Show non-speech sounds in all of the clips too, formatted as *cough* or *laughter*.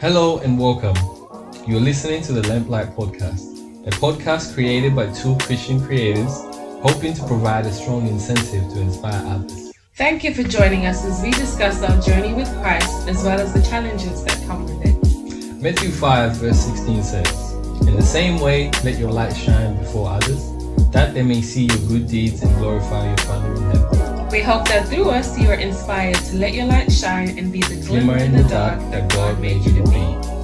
Hello and welcome. You're listening to the Lamplight Podcast, a podcast created by two Christian creators hoping to provide a strong incentive to inspire others. Thank you for joining us as we discuss our journey with Christ as well as the challenges that come with it. Matthew 5, verse 16 says, In the same way, let your light shine before others, that they may see your good deeds and glorify your Father in heaven. We hope that through us you are inspired to let your light shine and be the Glimmer in the dark that God made you to be.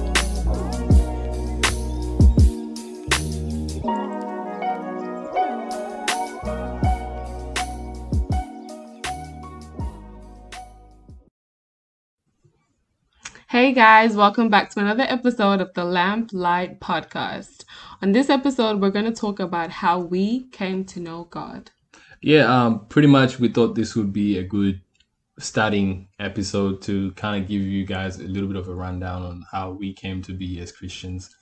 Hey guys, welcome back to another episode of the Lamp Light Podcast. On this episode, we're going to talk about how we came to know God. Yeah, um, pretty much we thought this would be a good starting episode to kind of give you guys a little bit of a rundown on how we came to be as Christians.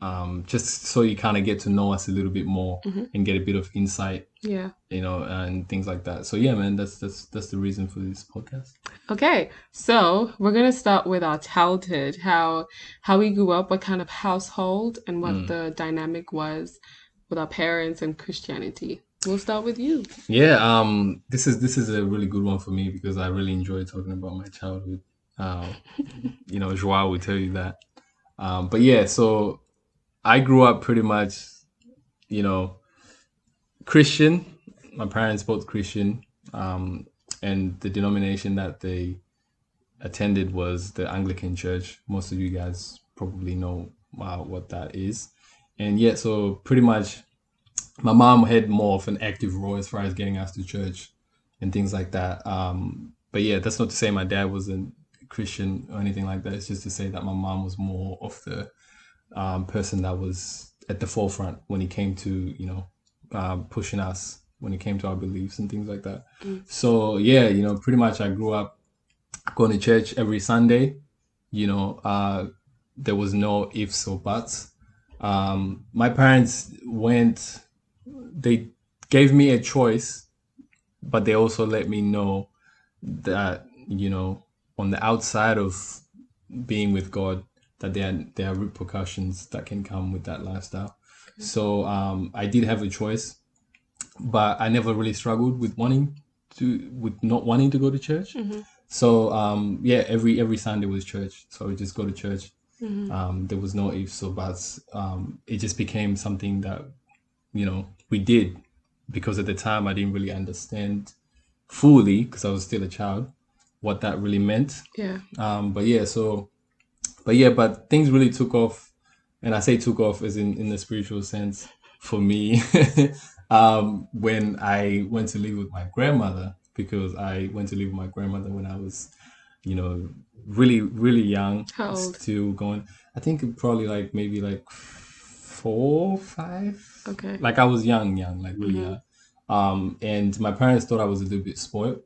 Um, just so you kind of get to know us a little bit more and get a bit of insight, Yeah. you know, and things like that. So yeah, man, that's that's that's the reason for this podcast. Okay, so we're gonna start with our childhood, how how we grew up, what kind of household, and what the dynamic was with our parents and Christianity. We'll start with you. Yeah, um, this is this is a really good one for me because I really enjoy talking about my childhood. Um, you know, Joao will tell you that. Um, but yeah, so I grew up pretty much, you know, Christian. My parents both Christian, um, and the denomination that they attended was the Anglican Church. Most of you guys probably know uh, what that is, and yeah, so pretty much my mom had more of an active role as far as getting us to church and things like that. Um, but yeah, that's not to say my dad wasn't Christian or anything like that. It's just to say that my mom was more of the um, person that was at the forefront when it came to you know um, pushing us when it came to our beliefs and things like that. So yeah, you know, pretty much I grew up going to church every Sunday. You know, uh, there was no ifs or buts. Um, my parents went they gave me a choice, but they also let me know that you know on the outside of being with God, that there are, there are repercussions that can come with that lifestyle. So um, I did have a choice, but I never really struggled with wanting to with not wanting to go to church. So um, yeah, every every Sunday was church. So we just go to church. Um, there was no ifs or buts. Um, it just became something that you know we did because at the time I didn't really understand fully because I was still a child what that really meant. Yeah. Um, but yeah, so but yeah, but things really took off, and I say took off as in in the spiritual sense for me *laughs* um, when I went to live with my grandmother because I went to live with my grandmother when I was, you know, really really young, How old? still going. I think probably like maybe like four, five. Okay. Like I was young, young, like really young. Um, and my parents thought I was a little bit spoiled.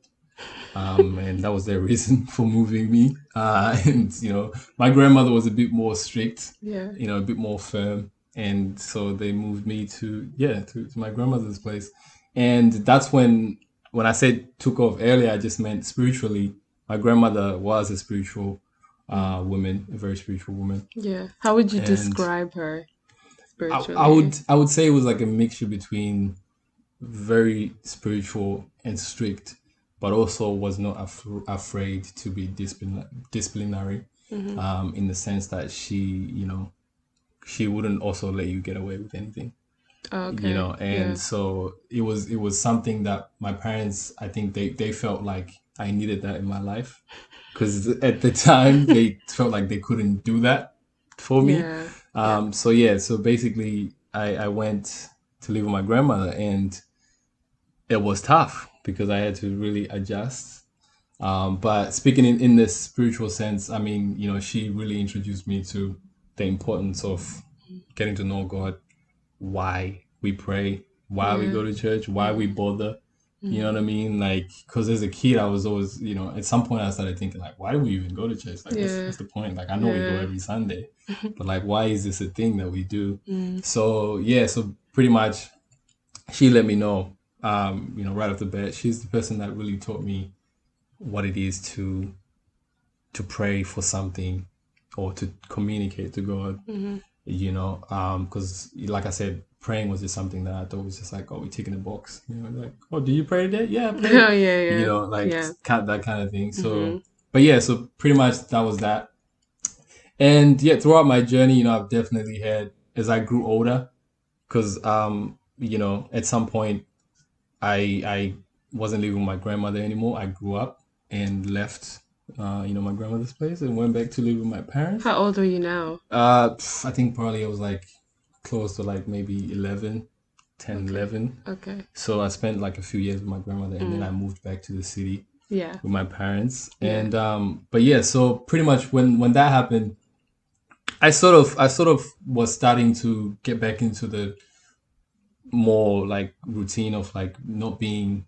Um, *laughs* and that was their reason *laughs* for moving me. Uh, *laughs* and you know, my grandmother was a bit more strict, Yeah. you know, a bit more firm, and so they moved me to yeah to, to my grandmother's place, and that's when when I said took off earlier, I just meant spiritually. My grandmother was a spiritual uh, woman, a very spiritual woman. Yeah. How would you And- describe her spiritually? I would I would say it was like a mixture between very spiritual and strict, but also was not af- afraid to be discipline- disciplinary, um, in the sense that she, you know, she wouldn't also let you get away with anything, Okay. you know, and yeah. so it was it was something that my parents, I think they they felt like I needed that in my life, because at the time they felt like they couldn't do that for me. Yeah. Um, so yeah, so basically I, I went to live with my grandmother and it was tough because I had to really adjust. Um, but speaking in, in this spiritual sense, I mean, you know, she really introduced me to the importance of getting to know God, why we pray, why we go to church, why we bother. You know what I mean? Like, because as a kid, I was always, you know, at some point I started thinking, like, why do we even go to church? Like, what's, Yeah. what's the point? Like, I know we go every Sunday, *laughs* but like, why is this a thing that we do? Mm. So, yeah, so pretty much she let me know, um, you know, right off the bat. She's the person that really taught me what it is to to pray for something or to communicate to God. Mm-hmm. You know, because like I said, praying was just something that I thought was just like, oh, we ticking a box. You know, like, oh, do you pray today? Yeah, I *laughs* prayed. Oh yeah, yeah. You know, like yeah. that kind of thing. So, Mhm. but yeah, so pretty much that was that. And yeah, throughout my journey, you know, I've definitely had as I grew older, because um, you know, at some point, I I wasn't living with my grandmother anymore. I grew up and left, uh, you know, my grandmother's place and went back to live with my parents. How old are you now? Uh, I think probably I was like close to like maybe 11, 10, Okay. 11. Okay. So I spent like a few years with my grandmother and then I moved back to the city Yeah. with my parents. Yeah. And um but yeah, so pretty much when when that happened, I sort of I sort of was starting to get back into the more like routine of like not being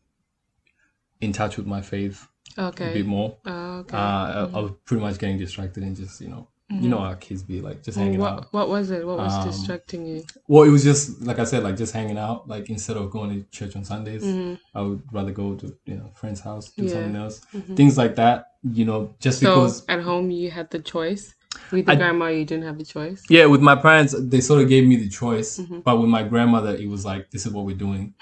in touch with my faith okay a bit more. Oh, okay. Uh, I, I was pretty much getting distracted and just you know you know how kids be like just hanging Well, out. what what was it? What was Um, distracting you? Well, it was just like I said, like just hanging out. Like instead of going to church on Sundays, Mhm. I would rather go to you know friend's house, do Yeah. something else, Mhm. things like that. You know, just So because at home you had the choice. With the I- grandma you didn't have the choice. yeah, with my parents, they sort of gave me the choice, Mhm. but with my grandmother, it was like this is what we're doing,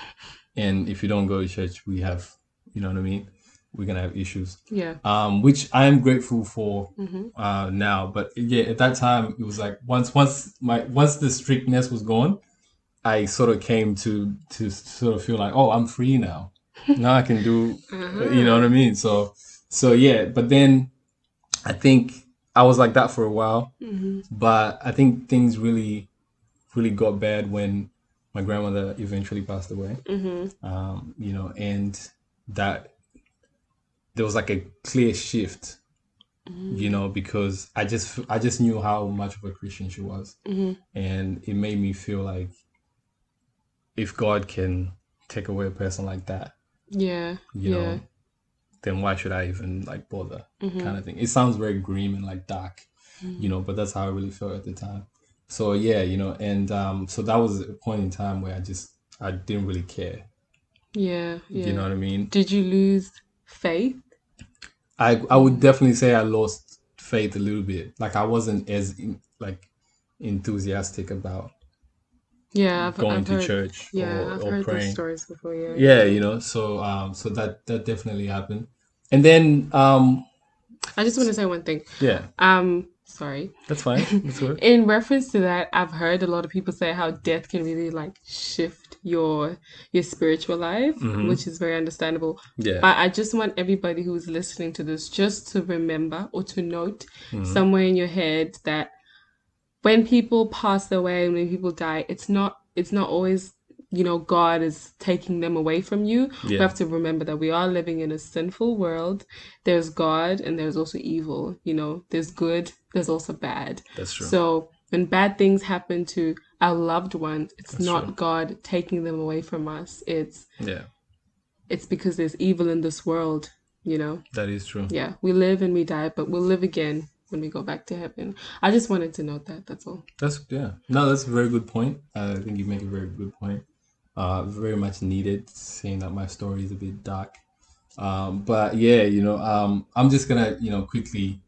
and if you don't go to church, we have, you know what I mean, we're gonna have issues. Yeah. Um, which I am grateful for hmm uh now, but yeah, at that time it was like once once my once the strictness was gone, I sort of came to to sort of feel like oh I'm free now, *laughs* now I can do Uh-huh. you know what I mean. So so yeah, but then I think I was like that for a while, hmm but I think things really really got bad when my grandmother eventually passed away. hmm Um, you know, and that there was like a clear shift you know because i just i just knew how much of a christian she was hmm and it made me feel like if god can take away a person like that Yeah. you yeah. know then why should i even like bother Mhm. kind of thing it sounds very grim and like dark you know but that's how i really felt at the time so yeah you know and um so that was a point in time where i just i didn't really care Yeah. Yeah. you know what i mean Did you lose faith? I I would definitely say I lost faith a little bit. Like I wasn't as in, like enthusiastic about Yeah. I've, going I've to heard, church Yeah, or, I've or heard praying. stories before. Yeah. Yeah, you know. So um, so that that definitely happened. And then um, I just want to say one thing. yeah, Um, sorry. that's fine. That's. *laughs* In reference to that, I've heard a lot of people say how death can really like shift your your spiritual life, Mhm. which is very understandable. Yeah, But I just want everybody who's listening to this just to remember or to note Mhm. somewhere in your head that when people pass away, when people die, it's not it's not always you know God is taking them away from you. We have to remember that we are living in a sinful world. There's God and there's also evil. You know, there's good, there's also bad. that's true. So when bad things happen to our loved ones, it's That's not true. God taking them away from us. It's yeah, it's because there's evil in this world, you know. that is true. Yeah, we live and we die, but we'll live again when we go back to heaven. I just wanted to note that. That's all. That's yeah. No, that's a very good point. I think you make a very good point. Uh, very much needed. Seeing that my story is a bit dark, um, but yeah, you know, um, I'm just gonna you know quickly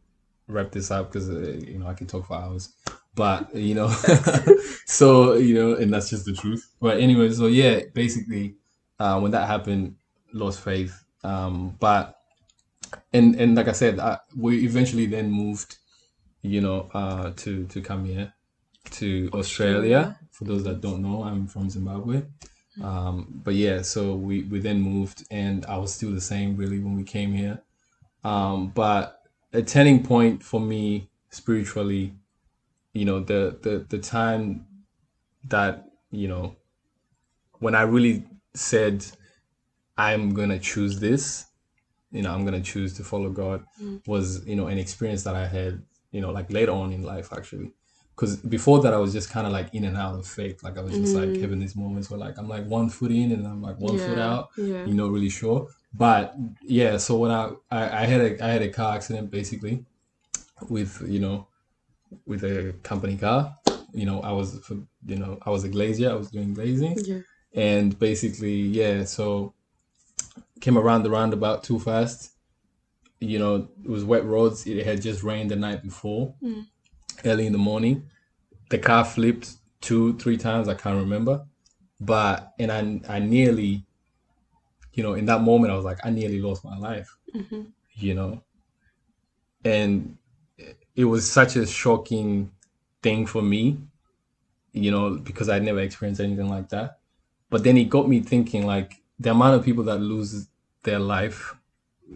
wrap this up because uh, you know I can talk for hours. But *laughs* you know, *laughs* so you know, and that's just the truth. But anyway, so yeah, basically, uh, when that happened, lost faith. Um, but and and like I said, I, we eventually then moved, you know, uh, to to come here to Australia. For those that don't know, I'm from Zimbabwe. Um, but yeah, so we we then moved, and I was still the same really when we came here. Um, but a turning point for me spiritually, you know, the the the time that you know when I really said I'm gonna choose this, you know, I'm gonna choose to follow God mm. was you know an experience that I had, you know, like later on in life actually. Because before that, I was just kind of like in and out of faith. Like I was just like mm. having these moments where like I'm like one foot in and I'm like one foot out. yeah. You're not really sure. But yeah, so when I, I I had a I had a car accident basically with you know with a company car. You know, I was you know I was a glazier. I was doing glazing Yeah. and basically yeah so came around the roundabout too fast you know it was wet roads it had just rained the night before Mm. early in the morning. The car flipped two, three times. I can't remember, but and I I nearly, you know, in that moment I was like I nearly lost my life. You know, and it was such a shocking thing for me, you know, because I'd never experienced anything like that. But then it got me thinking like the amount of people that lose their life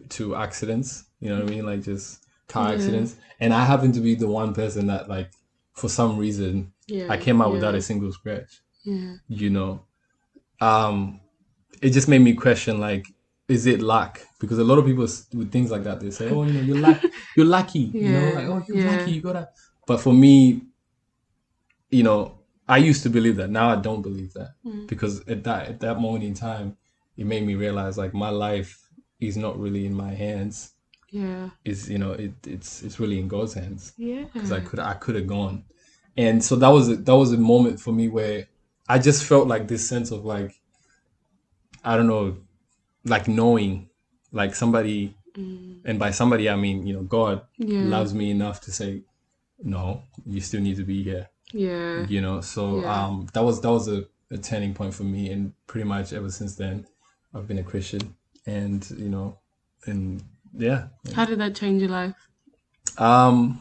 to accidents, you know what I mean? Like just car Yeah. accidents. And I happen to be the one person that like for some reason Yeah. I came out without a single scratch, Yeah. you know. Um it just made me question like is it luck? Because a lot of people with things like that they say, "Oh, you know, you're lucky, *laughs* you're lucky," you know, like, "Oh, you're yeah. lucky, you gotta." But for me, you know, I used to believe that. Now I don't believe that Mm. because at that at that moment in time, it made me realize like my life is not really in my hands. Yeah. Is you know, it it's it's really in God's hands Yeah. because I could I could have gone, and so that was a, that was a moment for me where I just felt like this sense of like I don't know, like knowing, like somebody, and by somebody I mean you know God Yeah. loves me enough to say, no, you still need to be here, Yeah. you know. So Yeah. um, that was that was a, a turning point for me, and pretty much ever since then, I've been a Christian, and you know, and yeah, How did that change your life? um,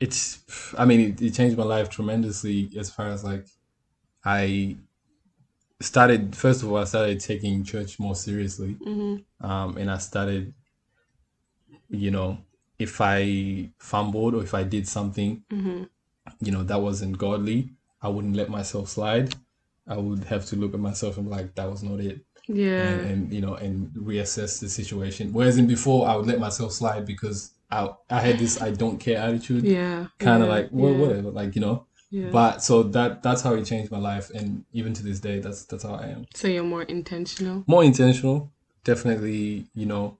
it's, I mean, it, it changed my life tremendously as far as like, I started, first of all, I started taking church more seriously. Mm-hmm. Um, and I started, you know, if I fumbled or if I did something, Mm-hmm. you know, that wasn't godly, I wouldn't let myself slide. I would have to look at myself and be like, that was not it Yeah. and, and you know and reassess the situation. Whereas in before, I would let myself slide because I I had this I don't care attitude, yeah. kind of yeah, like well yeah, whatever, like you know. Yeah. But so that that's how it changed my life, and even to this day, that's that's how I am. so you're more intentional. More intentional, definitely. You know,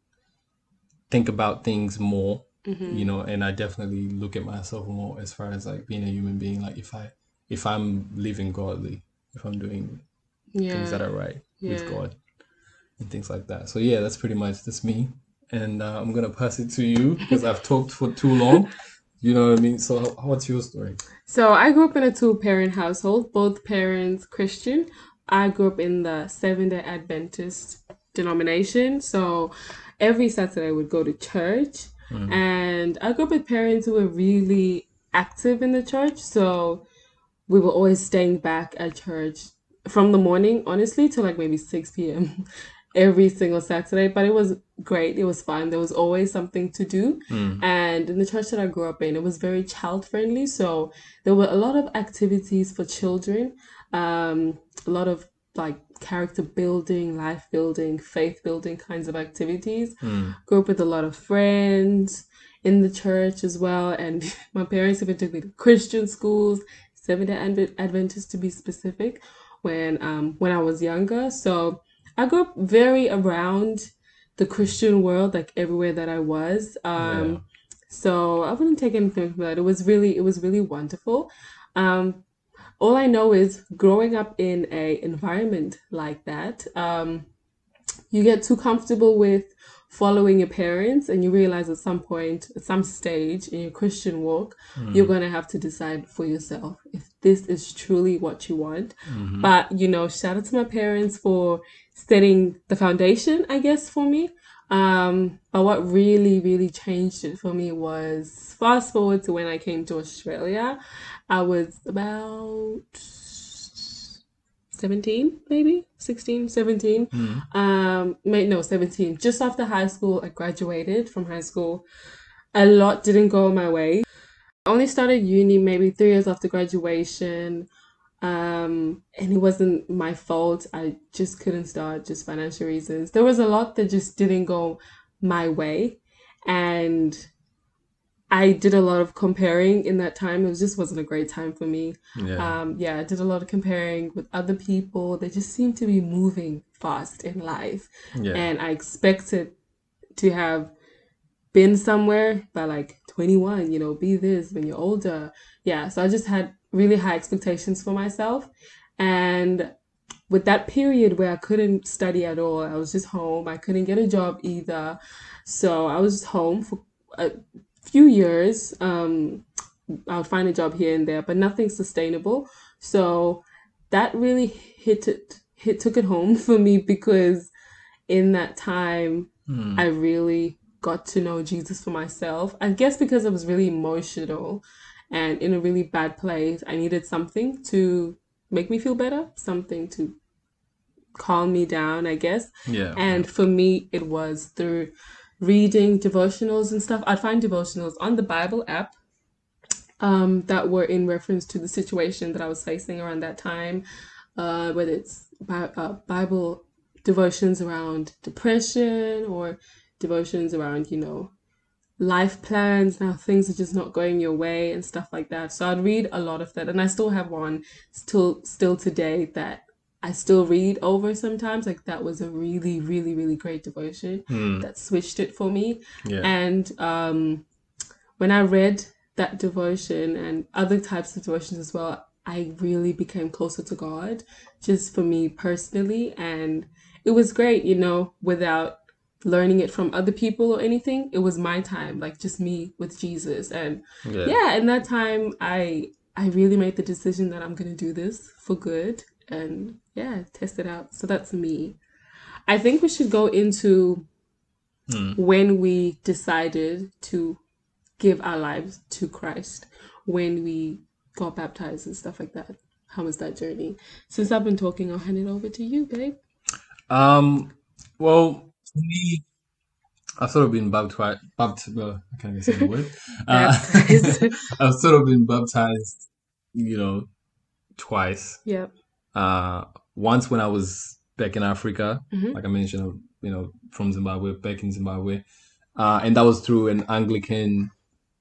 think about things more. Mm-hmm. You know, and I definitely look at myself more as far as like being a human being. Like if I if I'm living godly, if I'm doing Yeah. things that are right Yeah. with God and things like that. So yeah, that's pretty much that's me, and uh, I'm gonna pass it to you because I've talked for too long. You know what I mean? So how- what's your story? So I grew up in a two-parent household, both parents Christian. I grew up in the Seventh-day Adventist denomination, so every Saturday I would go to church. Mm-hmm. And I grew up with parents who were really active in the church, so we were always staying back at church from the morning, honestly, to like maybe 6 p.m. *laughs* every single Saturday. But it was great. It was fun. There was always something to do. And in the church that I grew up in, it was very child friendly. So there were a lot of activities for children, um, a lot of like character building, life building, faith building kinds of activities. Grew up with a lot of friends in the church as well. And *laughs* my parents even took me to Christian schools, Seventh day Adventist to be specific, when um when I was younger. So I grew up very around the Christian world, like everywhere that I was. Um Yeah. so I wouldn't take anything from that. It was really it was really wonderful. Um all I know is growing up in a environment like that, um, you get too comfortable with following your parents and you realize at some point at some stage in your christian walk you're going to have to decide for yourself if this is truly what you want but you know shout out to my parents for setting the foundation i guess for me. Um but what really really changed it for me was fast forward to when i came to australia. I was about 17 maybe? 16 17 um may no 17 just after high school i graduated from high school. A lot didn't go my way. I only started uni maybe three years after graduation um and it wasn't my fault i just couldn't start just financial reasons there was a lot that just didn't go my way and i did a lot of comparing in that time it was just wasn't a great time for me Yeah. um, yeah, I did a lot of comparing with other people. They just seem to be moving fast in life. yeah. And I expected to have been somewhere by like 21, you know, be this when you're older. Yeah, so I just had really high expectations for myself. And with that period where I couldn't study at all, I was just home. I couldn't get a job either. So I was just home for a few years. Um, I would find a job here and there, but nothing sustainable. So that really hit it, hit took it home *laughs* for me because in that time Hmm. I really got to know Jesus for myself. I guess because I was really emotional and in a really bad place, I needed something to make me feel better, something to calm me down, I guess. Yeah. And for me, it was through reading devotionals and stuff. I'd find devotionals on the Bible app um, that were in reference to the situation that I was facing around that time, uh, whether it's Bi- uh, Bible devotions around depression or devotions around, you know, life plans. Now things are just not going your way and stuff like that. So I'd read a lot of that, and I still have one still still today that I still read over sometimes. Like that was a really, really, really great devotion Hmm. that switched it for me. Yeah. And um, when I read that devotion and other types of devotions as well, I really became closer to God, just for me personally. And it was great, you know, without learning it from other people or anything. It was my time, like just me with Jesus. And yeah. yeah, in that time, I I really made the decision that I'm gonna do this for good, and yeah, test it out. So that's me. I think we should go into Hmm. when we decided to give our lives to Christ, when we got baptized and stuff like that. How was that journey? Since I've been talking, I'll hand it over to you, babe. Um. Well, for me, I've sort of been baptized. Baptized. Well, I can't even say the word. *laughs* Uh, *laughs* I've sort of been baptized. You know, twice. Yep. Uh, once when I was back in Africa, Mhm. like I mentioned, you know, from Zimbabwe, back in Zimbabwe, uh, and that was through an Anglican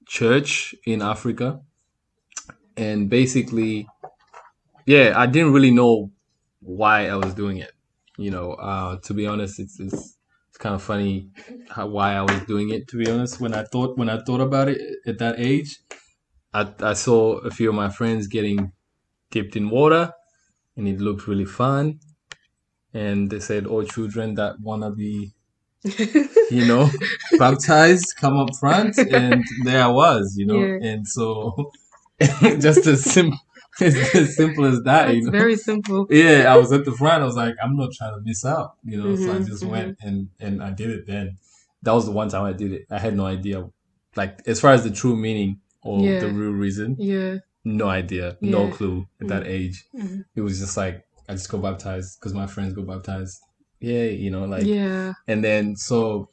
church in Africa. And basically, yeah, I didn't really know why I was doing it. You know, uh, to be honest, it's, it's it's kind of funny how, why I was doing it. To be honest, when I thought when I thought about it at that age, I I saw a few of my friends getting dipped in water, and it looked really fun. And they said, "All children that wanna be, *laughs* you know, baptized, come up front." And there I was, you know. Yeah. And so, *laughs* just a simple, *laughs* it's as simple as that, you know. very simple. Yeah, I was at the front. I was like, I'm not trying to miss out, you know. so I Mhm, just mhm. went and and I did it. Then that was the one time I did it. I had no idea, like as far as the true meaning or Yeah. the real reason, Yeah. no idea, no clue at that age. Mhm. It was just like I just go baptized because my friends go baptized. Yeah, you know, like yeah. and then so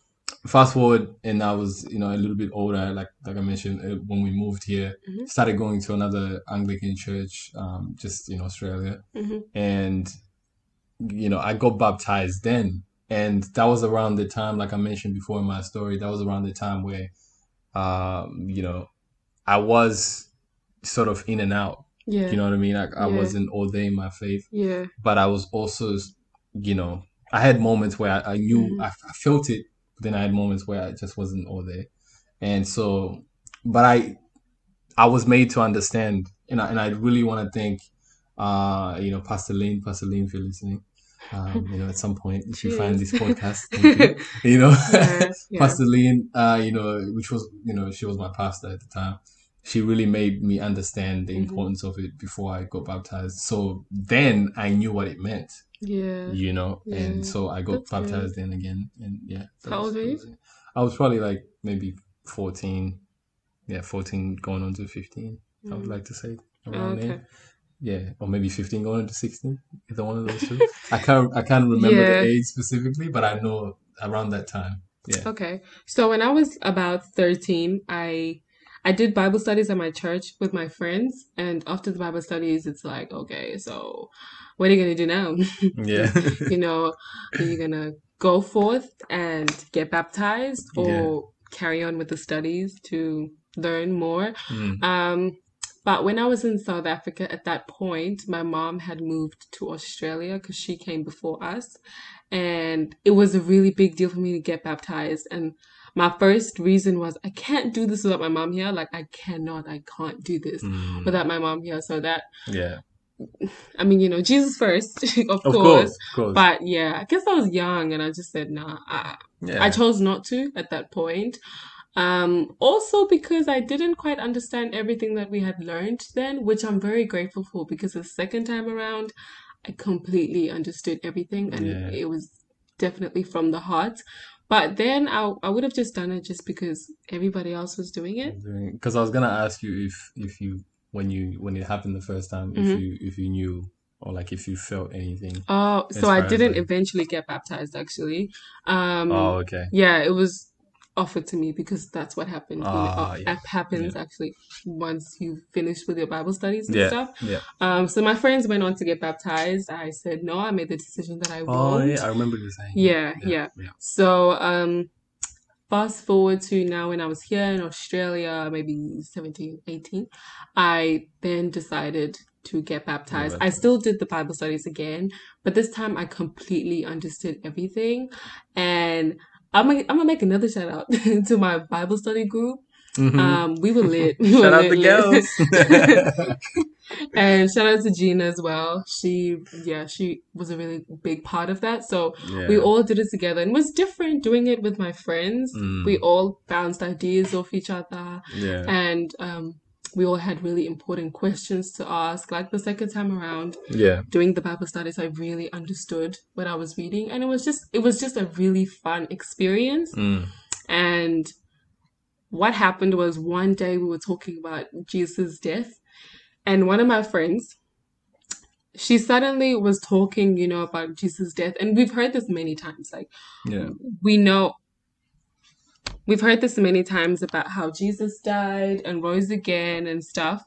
fast forward and I was you know a little bit older like like I mentioned uh, when we moved here Mhm. started going to another Anglican church um just in Australia Mhm. and you know I got baptized then and that was around the time like I mentioned before in my story that was around the time where um you know I was sort of in and out Yeah. you know what I mean like I Yeah. wasn't in my faith yeah. but I was also, you know, I had moments where I, I knew Mhm. I, I felt it, but then I had moments where I just wasn't all there, and so, but I, I was made to understand, and I, and I really want to thank, uh, you know, Pastor Lynn, Pastor Lynn, if you're listening, um, you know, at some point if you find this podcast, you, *laughs* you know, Yeah. *laughs* yeah. Pastor Lynn, uh, you know, which was, you know, she was my pastor at the time. She really made me understand the Mhm. importance of it before I got baptized. So then I knew what it meant, Yeah. you know, Yeah. and so I got That's baptized then again. And yeah. How was- old were you? I was probably like maybe 14. Yeah, 14 going on to 15, I would Mm. like to say. Oh, Around okay. there. Yeah, or maybe 15 going into 16. Either one of those two. I can't I can't remember Yeah. the age specifically, but I know around that time. Yeah. Okay. So when I was about 13, I I did Bible studies at my church with my friends, and after the Bible studies, it's like, okay, so what are you gonna do now? *laughs* Yeah. *laughs* you know, are you gonna go forth and get baptized or carry on with the studies to learn more? Mm. Um, but when I was in South Africa at that point, my mom had moved to Australia because she came before us. And it was a really big deal for me to get baptized. And my first reason was, I can't do this without my mom here. Like, I cannot, I can't do this Mm. without my mom here. So that, Yeah. I mean, you know, Jesus first, *laughs* of, Of course. course. Of course. But yeah, I guess I was young and I just said, nah, I, yeah. I chose not to at that point. Um, also because I didn't quite understand everything that we had learned then, which I'm very grateful for because the second time around, I completely understood everything and Yeah. it was definitely from the heart. But then I, I would have just done it just because everybody else was doing it. Because I was gonna ask you if if you when you when it happened the first time if Mhm. you if you knew or like if you felt anything. Oh, so I didn't like- eventually get baptized actually. Um, Oh, okay. yeah, it was offered to me because that's what happened. Ah, uh, yeah. happens actually once you finish with your Bible studies and Yeah. stuff. Yeah. Um, so my friends went on to get baptized. I said no. I made the decision that I Oh, won't. yeah. I remember you saying. Yeah, yeah. yeah. So, um, fast forward to now when I was here in Australia, maybe 17, 18, I then decided to get baptized. I still did the Bible studies again, but this time I completely understood everything. And I'm gonna, I'm gonna make another shout out *laughs* to my Bible study group. Mhm. Um, we were lit. *laughs* We Shout were out lit, the girls. *laughs* and shout out to Gina as well. She, yeah, she was a really big part of that. So yeah. we all did it together and it was different doing it with my friends. Mm. We all bounced ideas off each other yeah. and um, we all had really important questions to ask. Like the second time around Yeah. doing the Bible studies, I really understood what I was reading and it was just it was just a really fun experience. Mm. And what happened was one day we were talking about Jesus' death, and one of my friends, she suddenly was talking, you know, about Jesus' death. And we've heard this many times. Like, Yeah. we know, we've heard this many times about how Jesus died and rose again and stuff.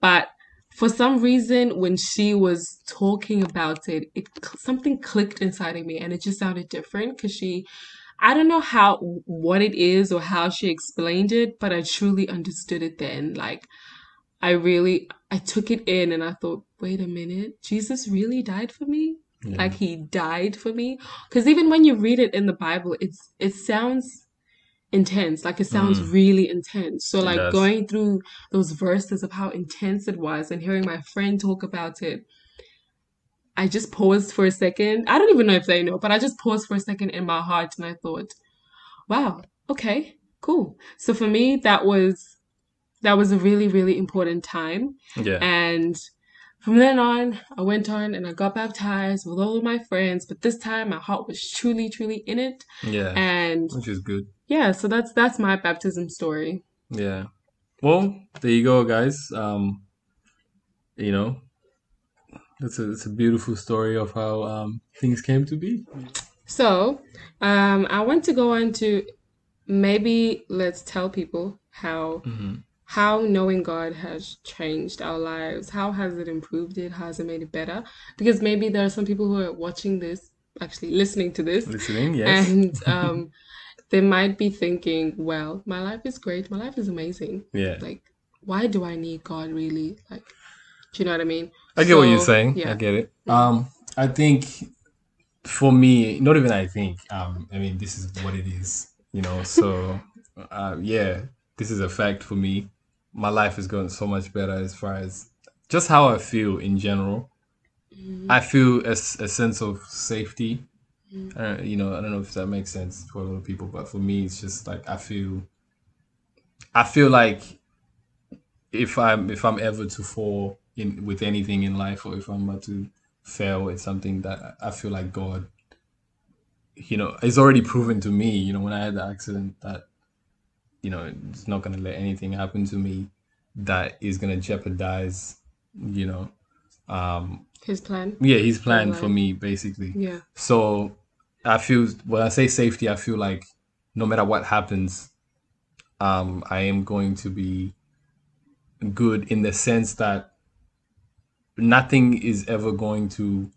But for some reason, when she was talking about it, it something clicked inside of me and it just sounded different because she, I don't know how, what it is or how she explained it, but I truly understood it then. Like, I really, I took it in and I thought, wait a minute, Jesus really died for me? Yeah. Like he died for me? Because even when you read it in the Bible, it's, it sounds intense. Like it sounds Mm. really intense. So It like does. going through those verses of how intense it was and hearing my friend talk about it, I just paused for a second. I don't even know if they know, but I just paused for a second in my heart and I thought, wow, okay, cool. So for me, that was that was a really, really important time. yeah. And from then on, I went on and I got baptized with all of my friends. But this time, my heart was truly, truly in it. Yeah. And Which is good. Yeah, so that's that's my baptism story. Yeah. Well, there you go, guys. Um, you know, it's a it's a beautiful story of how um things came to be. So, um, I want to go on to maybe let's tell people how Mm-hmm. how knowing God has changed our lives. How has it improved it? How has it made it better? Because maybe there are some people who are watching this, actually listening to this, Listening, yes. and *laughs* um, they might be thinking, "Well, my life is great. My life is amazing. yeah. Like, why do I need God really? Like, do you know what I mean?" I get what you're saying. Yeah. I get it. Um, I think for me, not even I think. Um, I mean, this is what it is. You know. So, *laughs* uh, yeah, this is a fact for me. My life has gotten so much better as far as just how I feel in general. I feel a sense of safety. Uh, you know, I don't know if that makes sense for a lot of people, but for me, it's just like I feel. I feel like if I'm if I'm ever to fall in with anything in life, or if I'm about to fail at something, that I feel like God, you know, it's already proven to me. You know, when I had the accident, that you know, it's not gonna let anything happen to me that is gonna jeopardize, you know, um, His plan. yeah, his plan for me basically. Yeah. So I feel when I say safety, I feel like no matter what happens, um, I am going to be good in the sense that nothing is ever going to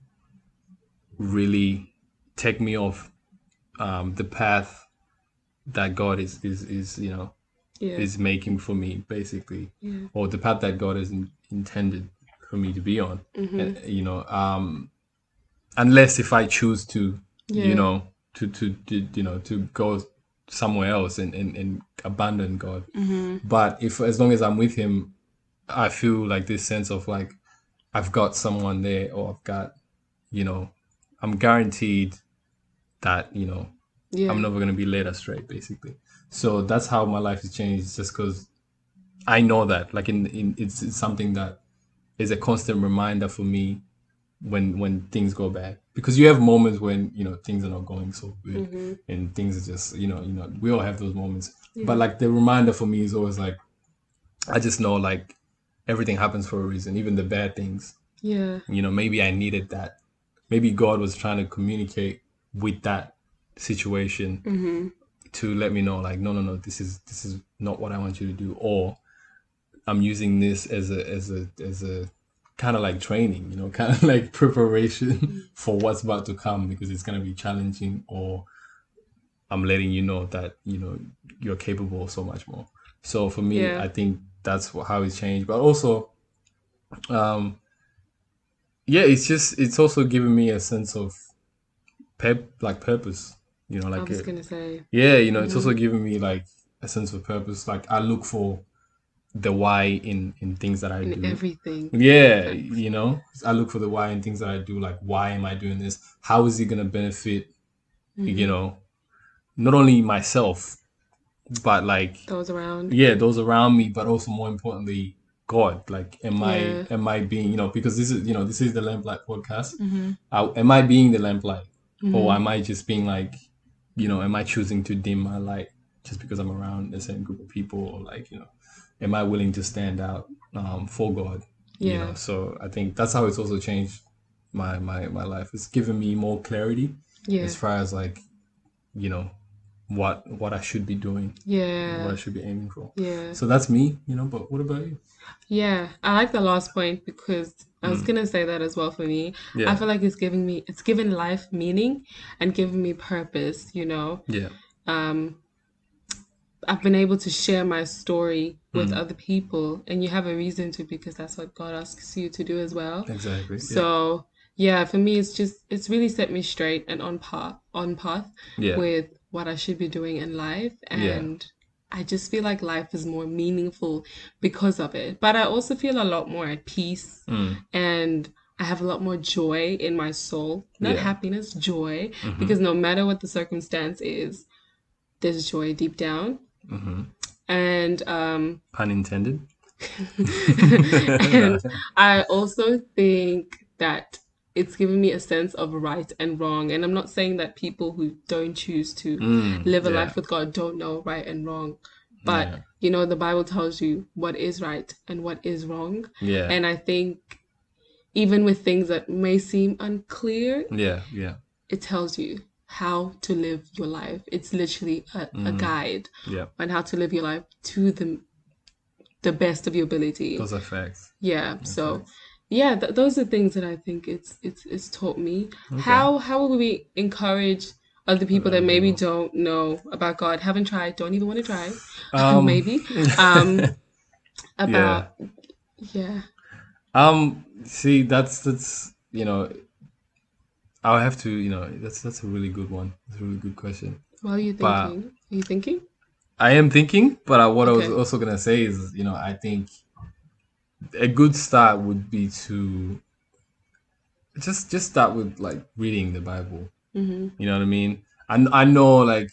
really take me off um, the path that God is is is you know Yeah. is making for me basically yeah. or the path that God has in, intended for me to be on. Mhm. Uh, you know, um, unless if I choose to, Yeah. you know, to, to, to you know to go somewhere else and, and, and abandon God. hmm But if as long as I'm with Him, I feel like this sense of like I've got someone there, or I've got, you know, I'm guaranteed that you know Yeah. I'm never gonna be led astray, basically. So that's how my life has changed, just because I know that, like, in, in it's, it's something that is a constant reminder for me when when things go bad. Because you have moments when you know things are not going so good mm-hmm. and things are just you know you know we all have those moments. But like the reminder for me is always like i just know like everything happens for a reason even the bad things. Yeah. you know maybe i needed that. Maybe god was trying to communicate with that situation mm-hmm. to let me know like no no no this is this is not what i want you to do. Or i'm using this as a as a as a kind of like training you know *laughs* kind of like preparation for what's about to come because it's going to be challenging or i'm letting you know that you know you're capable of so much more. So for me Yeah. i think that's how it's changed. But also um yeah it's just it's also given me a sense of pep like purpose you know like I was a- gonna say. yeah you know it's also given me like a sense of purpose. Like i look for the why in in things that i In do. everything. yeah you know i look for the why in things that i do like why am i doing this? How is it going to benefit you mm-hmm. know not only myself but like Those around. yeah those around me but also more importantly god. Like am i am i being you know because this is you know this is the lamplight podcast. Mm-hmm. I- am i being the lamplight? Or mm-hmm. am i just being like you know am i choosing to dim my light just because i'm around the same group of people or like you know am i willing to stand out um, for god you Yeah. know so i think that's how it's also changed my my my life it's given me more clarity Yeah. as far as like you know what what i should be doing Yeah. what i should be aiming for Yeah. so that's me, you know. But what about you? Yeah. I like the last point because I was gonna say that as well for me. Yeah. I feel like it's giving me it's given life meaning and giving me purpose, you know. Yeah, um, I've been able to share my story with other people, and you have a reason to because that's what God asks you to do as well. exactly. So yeah, for me, it's just it's really set me straight and on path on path yeah, with what I should be doing in life, and I just feel like life is more meaningful because of it. But I also feel a lot more at peace, Mm. and I have a lot more joy in my soul. Not Yeah. Mm-hmm. happiness, joy, because no matter what the circumstance is, there's joy deep down. Hmm And um, pun intended. *laughs* and I also think that it's given me a sense of right and wrong. And I'm not saying that people who don't choose to Mm, live a yeah. life with God don't know right and wrong. But Yeah. you know, the Bible tells you what is right and what is wrong. Yeah, And I think even with things that may seem unclear, yeah, yeah, it tells you how to live your life. It's literally a, Mm. a guide yeah. on how to live your life to the the best of your ability. Those are facts. Yeah. So, yeah, th- those are things that I think it's it's it's taught me. How how will we encourage other people that maybe don't know about God, haven't tried, don't even want to try, Um, *laughs* maybe, *laughs* um, about yeah. Um, see, that's that's you know, I'll have to you know that's that's a really good one. That's a really good question. What are you But- thinking? Are you thinking? I am thinking, but I, what I was also gonna say is, you know, I think a good start would be to just just start with like reading the Bible. Mm-hmm. You know what I mean? I I know like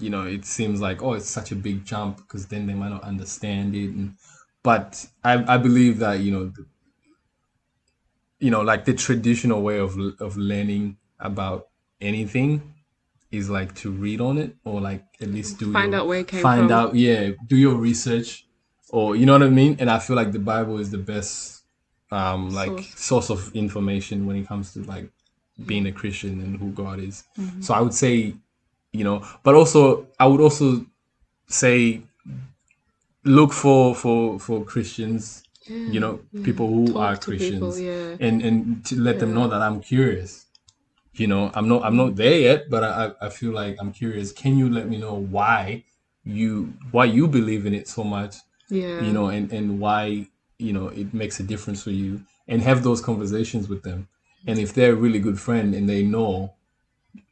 you know it seems like oh it's such a big jump because then they might not understand it, and, but I I believe that you know the, you know like the traditional way of of learning about anything is like to read on it or like at least do Find your- out where it came find from. out yeah do your research or you know what I mean and I feel like the Bible is the best um like Source. source of information when it comes to like being a Christian and who God is. Mm-hmm. So I would say, you know, but also I would also say look for for for Christians, you know, people who Talk are to people, Christians yeah. and and to let them know that I'm curious. You know, I'm not I'm not there yet, but I I feel like I'm curious. Can you let me know why you why you believe in it so much? Yeah. you know, and, and why, you know, it makes a difference for you and have those conversations with them. And if they're a really good friend and they know,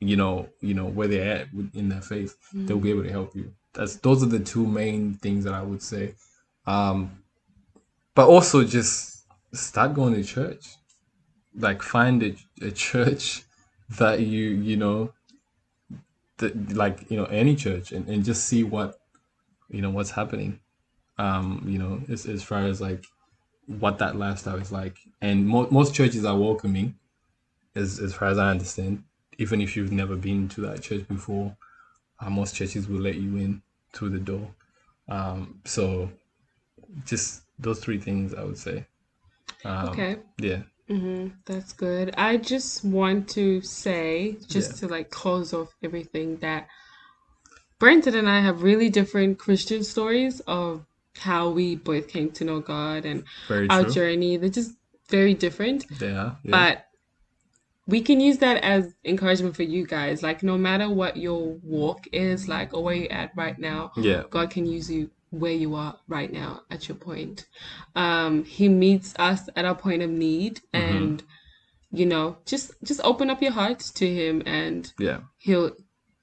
you know, you know, where they're at in their faith, they'll be able to help you. That's those are the two main things that I would say. Um, but also just start going to church. Like find a, a church *laughs* that you, you know, the, like you know any church and, and just see what you know what's happening. Um you know as, as far as like what that lifestyle is like. And mo- most churches are welcoming as as far as i understand. Even if you've never been to that church before uh, most churches will let you in through the door. Um so just those three things i would say um, Okay. yeah hmm That's good. I just want to say, just Yeah. to like close off everything, that Brenton and I have really different Christian stories of how we both came to know God and very our true journey. They're just very different, are yeah. but we can use that as encouragement for you guys. Like, no matter what your walk is, like, or where you're at right now, yeah God can use you where you are right now at your point. Um, he meets us at our point of need, Mm-hmm. and you know, just just open up your hearts to Him, and yeah He'll,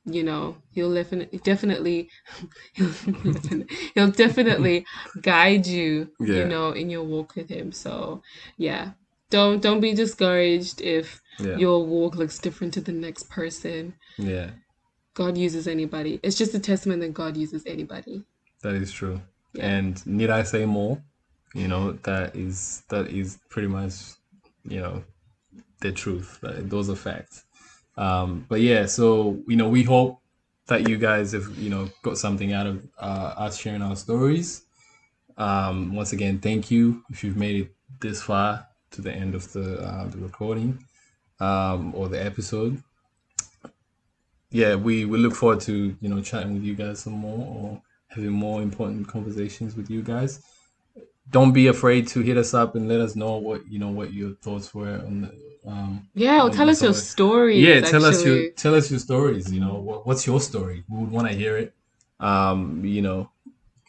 you know, He'll definitely *laughs* definitely He'll definitely *laughs* guide you, Yeah. you know, in your walk with Him. So, yeah. Don't don't be discouraged if yeah your walk looks different to the next person. yeah God uses anybody. It's just a testament that God uses anybody. That is true. Yeah. And need I say more? You know, that is that is pretty much, you know, the truth. That- Those are facts. Um, but yeah, so you know, we hope that you guys have you know got something out of uh, us sharing our stories. Um, once again, thank you if you've made it this far to the end of the uh, the recording um, or the episode. Yeah, we, we look forward to you know chatting with you guys some more or having more important conversations with you guys. Don't be afraid to hit us up and let us know what you know what your thoughts were on the um, Yeah, or tell us your stories. yeah tell us your tell us your stories you know what, what's your story we would want to hear it um you know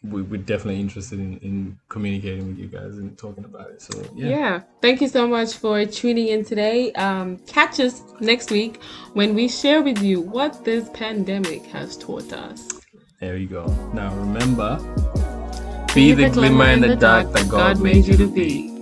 we, we're definitely interested in, in communicating with you guys and talking about it so yeah, Yeah. Thank you so much for tuning in today. Um, catch us next week when we share with you what this pandemic has taught us. There you go. Now remember be, the, glimmer in the dark that god made you to be